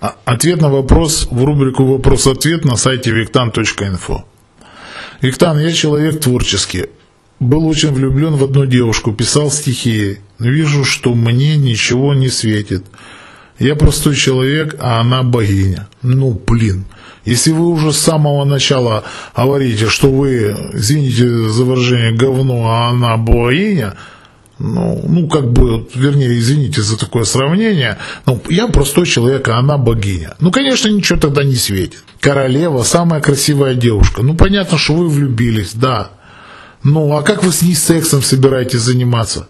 А- Ответ на вопрос в рубрику «Вопрос-ответ» на сайте виктан.инфо. Виктан, я человек творческий. Был очень влюблен в одну девушку, писал стихи. Вижу, что мне ничего не светит. Я простой человек, а она богиня. Ну, блин. Если вы уже с самого начала говорите, что вы, извините за выражение, говно, а она богиня, ну, ну, как бы, вернее, извините за такое сравнение, ну, я простой человек, а она богиня. Ну, конечно, ничего тогда не светит. Королева, самая красивая девушка. Ну, понятно, что вы влюбились, да. Ну, а как вы с ней сексом собираетесь заниматься?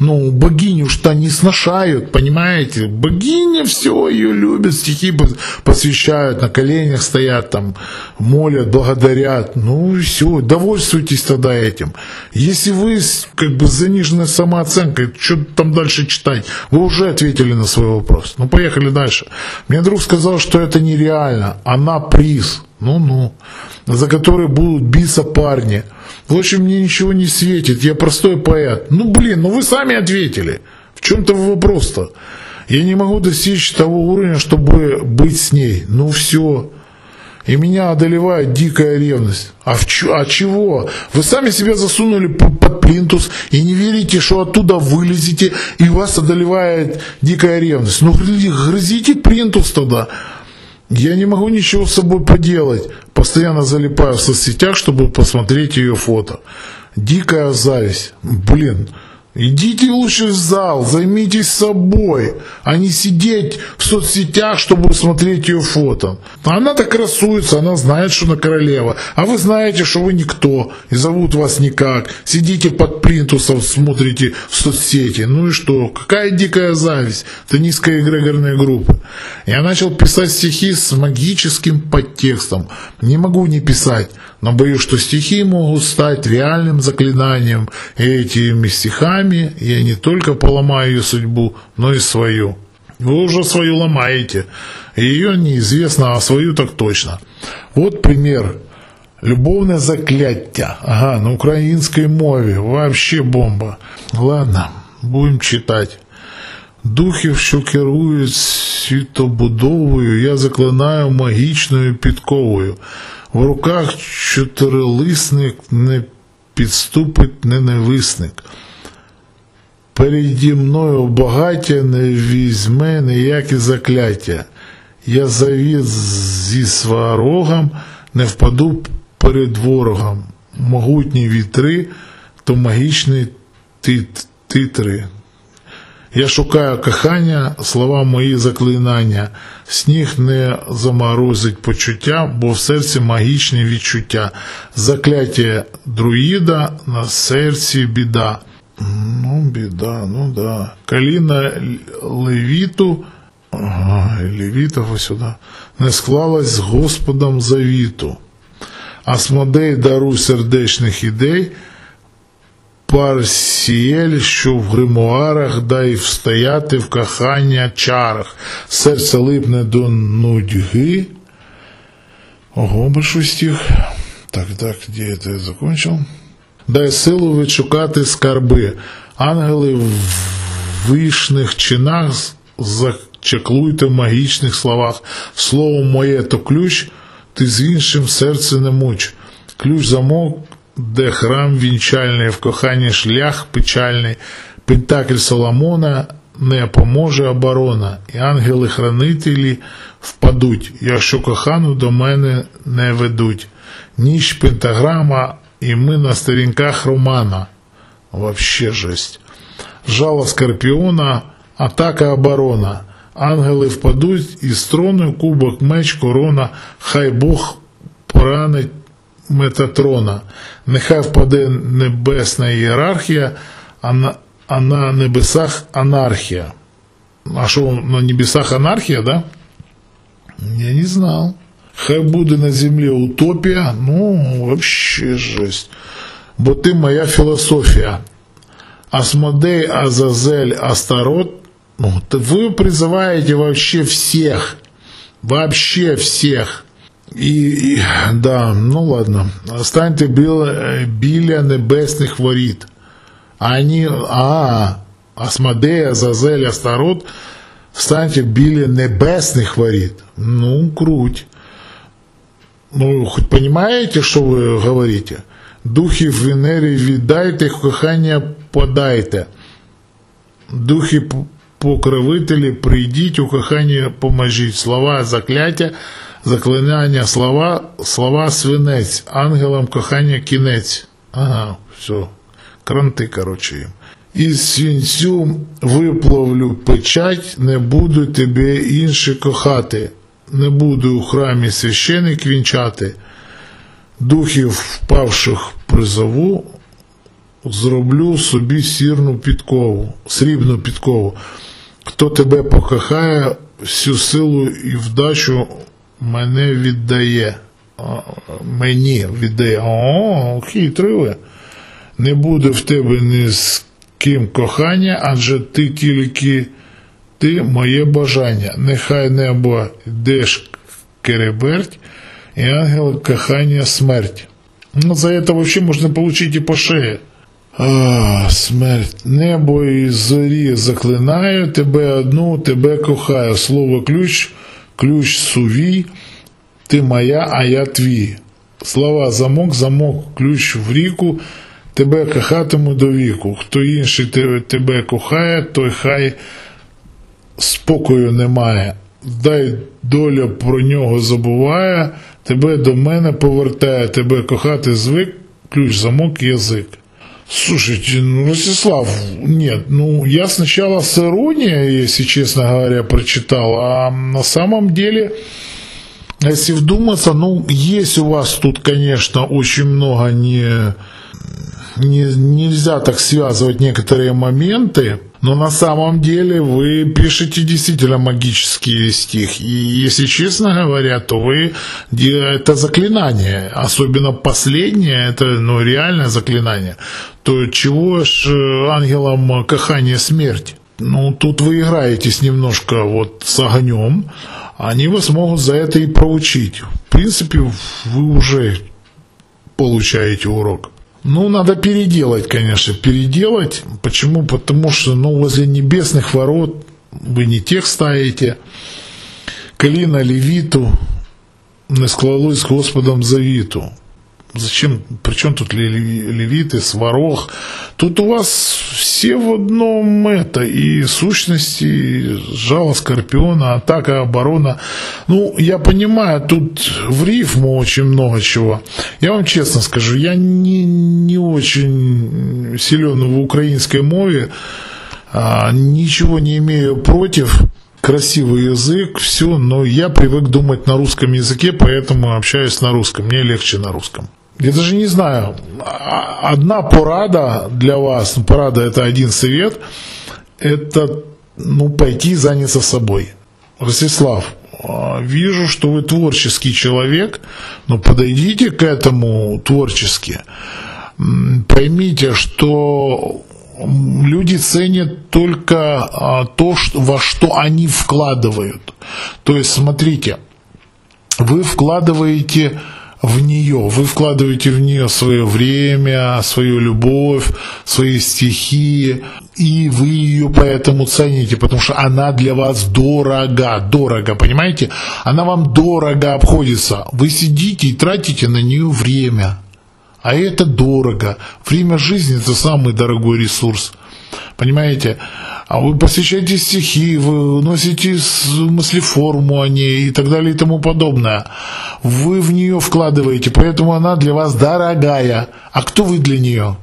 Ну, богиню что не сношают, понимаете? Богиня все ее любит, стихи пос- посвящают, на коленях стоят, там, молят, благодарят. Ну, и все, довольствуйтесь тогда этим. Если вы как бы с заниженной самооценкой, что там дальше читать? Вы уже ответили на свой вопрос. Ну, поехали дальше. Мне друг сказал, что это нереально. Она приз. Ну-ну. За который будут биться парни. В общем, мне ничего не светит. Я простой поэт. Ну, блин, ну вы сами ответили. В чем-то вопрос-то. Я не могу достичь того уровня, чтобы быть с ней. Ну, все. И меня одолевает дикая ревность. А, в чё- а чего? Вы сами себя засунули под плинтус и не верите, что оттуда вылезете, и вас одолевает дикая ревность. Ну, гры- грызите плинтус тогда. Я не могу ничего с собой поделать. Постоянно залипаю в соцсетях, чтобы посмотреть ее фото. Дикая зависть. Блин, идите лучше в зал, займитесь собой, а не сидеть в соцсетях, чтобы смотреть ее фото. Она так красуется, она знает, что она королева. А вы знаете, что вы никто, и зовут вас никак. Сидите под плинтусом, смотрите в соцсети. Ну и что? Какая дикая зависть. Это низкая эгрегорная группа. Я начал писать стихи с магическим подтекстом. Не могу не писать, но боюсь, что стихи могут стать реальным заклинанием. И этими стихами я не только поломаю ее судьбу, но и свою. Вы уже свою ломаете. Ее неизвестно, а свою так точно. Вот пример. Любовне закляття. Ага, на українській мові. Вообще бомба. Ладно, будемо читати. Духів, що керують світобудовою, я заклинаю магічною підковою. В руках чотирилисник не підступить ненависник. Переді мною багаття не візьме ніякі закляття. Я завіз зі сварогом, не впаду перед ворогом. Могутні вітри, то магічні тит- титри. Я шукаю кохання, слова мої заклинання. Сніг не заморозить почуття, бо в серці магічні відчуття. Закляття друїда на серці біда. Ну, біда, ну да. Каліна Левіту, ага, Левітов ось сюди, не склалась з Господом завіту. Асмодей даруй сердечних ідей, Парсіель, що в гримуарах, дай встояти в кохання чарах. Серце липне до нудьги. Ого, стих. Так, так, это я закончил? Дай силу відшукати скарби. Ангели в вишних чинах зачеклуйте в магічних словах. Слово моє то ключ, ти з іншим серце не муч. Ключ замок, де храм вінчальний, в коханні шлях печальний, Пентакль Соломона не поможе оборона, і ангели-хранителі впадуть, якщо кохану до мене не ведуть. Ніч пентаграма, і ми на сторінках романа. Вообще жесть. Жало Скорпіона, атака оборона. Ангели впадуть із трону, кубок, меч, корона, хай Бог поранить Метатрона. Нехай впаде небесна ієрархія, а на, а на небесах анархія. А що на небесах анархія, да? Я не знал. Хай буде на землі утопія, ну, вообще жесть. Бо ти моя філософія. Асмодей, Азазель, Астарот, ну, т- вы призываете вообще всех. Вообще всех. І, і да, ну ладно. Станьте біля, біля небесних воріт. А Они, а, Асмодей, Азазель, Астарот станьте біля небесных ворит. Ну, круть. Ну, хоть понимаете, что вы говорите? Духів Венері віддайте, кохання подайте. Духи покровителі, прийдіть, у коханні поможіть. Слова закляття, заклинання, слова, слова свинець, ангелам кохання кінець. Ага, все. Кранти, короче, їм. Із свінцю виплавлю печать, не буду тебе інші кохати, не буду у храмі священик вінчати, духів впавших призову, зроблю собі сірну підкову, срібну підкову. Хто тебе покохає, всю силу і вдачу мене віддає. Мені віддає. О, хитрий ви. Не буде в тебе ні з ким кохання, адже ти тільки ти моє бажання. Нехай небо йдеш кереберть, і ангел кохання смерть. Ну, за это вообще можно получить и по шее. А, смерть, небо і зорі заклинаю, тебе одну, тебе кохаю. Слово ключ, ключ сувій, ти моя, а я твій. Слова замок, замок, ключ в ріку, тебе кохатиму до віку. Хто інший тебе, тебе кохає, той хай спокою немає. Дай доля про нього забуває, тебе до мене повертає, тебе кохати звик, ключ, замок, язик. Слушайте, ну, Ростислав, нет, ну, я сначала с иронией, если честно говоря, прочитал, а на самом деле, если вдуматься, ну, есть у вас тут, конечно, очень много не, не, нельзя так связывать некоторые моменты, но на самом деле вы пишете действительно магический стих. И если честно говоря, то вы это заклинание, особенно последнее, это ну, реальное заклинание. То чего ж ангелам кахание смерть? Ну, тут вы играетесь немножко вот с огнем, они вас могут за это и проучить. В принципе, вы уже получаете урок. Ну, надо переделать, конечно, переделать. Почему? Потому что, ну, возле небесных ворот вы не тех ставите. Калина левиту не склалось Господом завиту. Зачем? Причем тут левиты, сварог? Тут у вас все в одном это, и сущности, жало скорпиона, атака, оборона. Ну, я понимаю, тут в рифму очень много чего. Я вам честно скажу, я не, не очень силен в украинской мове, а, ничего не имею против, красивый язык, все, но я привык думать на русском языке, поэтому общаюсь на русском, мне легче на русском. Я даже не знаю, одна порада для вас, порада это один совет, это ну, пойти заняться собой. Ростислав, а, вижу, что вы творческий человек, но подойдите к этому творчески. Поймите, что люди ценят только а, то, во что они вкладывают. То есть, смотрите, вы вкладываете в нее. Вы вкладываете в нее свое время, свою любовь, свои стихи, и вы ее поэтому цените, потому что она для вас дорога, дорого, понимаете? Она вам дорого обходится. Вы сидите и тратите на нее время. А это дорого. Время жизни – это самый дорогой ресурс. Понимаете? А вы посвящаете стихи, вы носите мыслеформу о ней и так далее и тому подобное. Вы в нее вкладываете, поэтому она для вас дорогая. А кто вы для нее?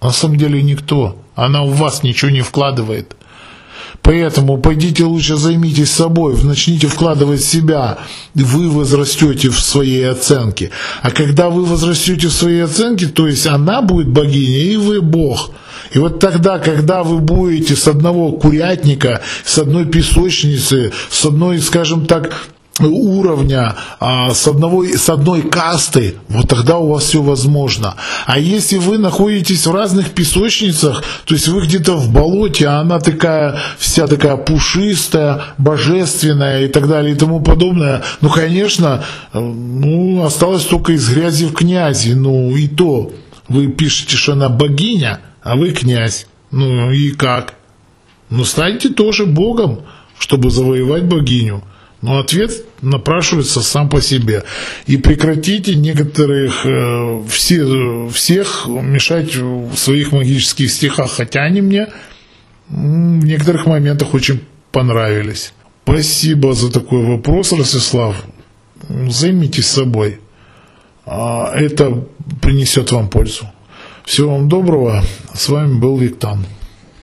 На самом деле никто. Она в вас ничего не вкладывает. Поэтому пойдите лучше займитесь собой, начните вкладывать себя, вы возрастете в своей оценке. А когда вы возрастете в своей оценке, то есть она будет богиней, и вы бог. И вот тогда, когда вы будете с одного курятника, с одной песочницы, с одной, скажем так, уровня, а, с, одного, с одной касты, вот тогда у вас все возможно. А если вы находитесь в разных песочницах, то есть вы где-то в болоте, а она такая, вся такая пушистая, божественная и так далее и тому подобное, ну, конечно, ну, осталось только из грязи в князи, ну, и то, вы пишете, что она богиня, а вы князь, ну, и как? Ну, станьте тоже богом, чтобы завоевать богиню. Но ответ напрашивается сам по себе. И прекратите некоторых, э, все, всех мешать в своих магических стихах, хотя они мне в некоторых моментах очень понравились. Спасибо за такой вопрос, Ростислав. Займитесь собой. А, это принесет вам пользу. Всего вам доброго. С вами был Виктан.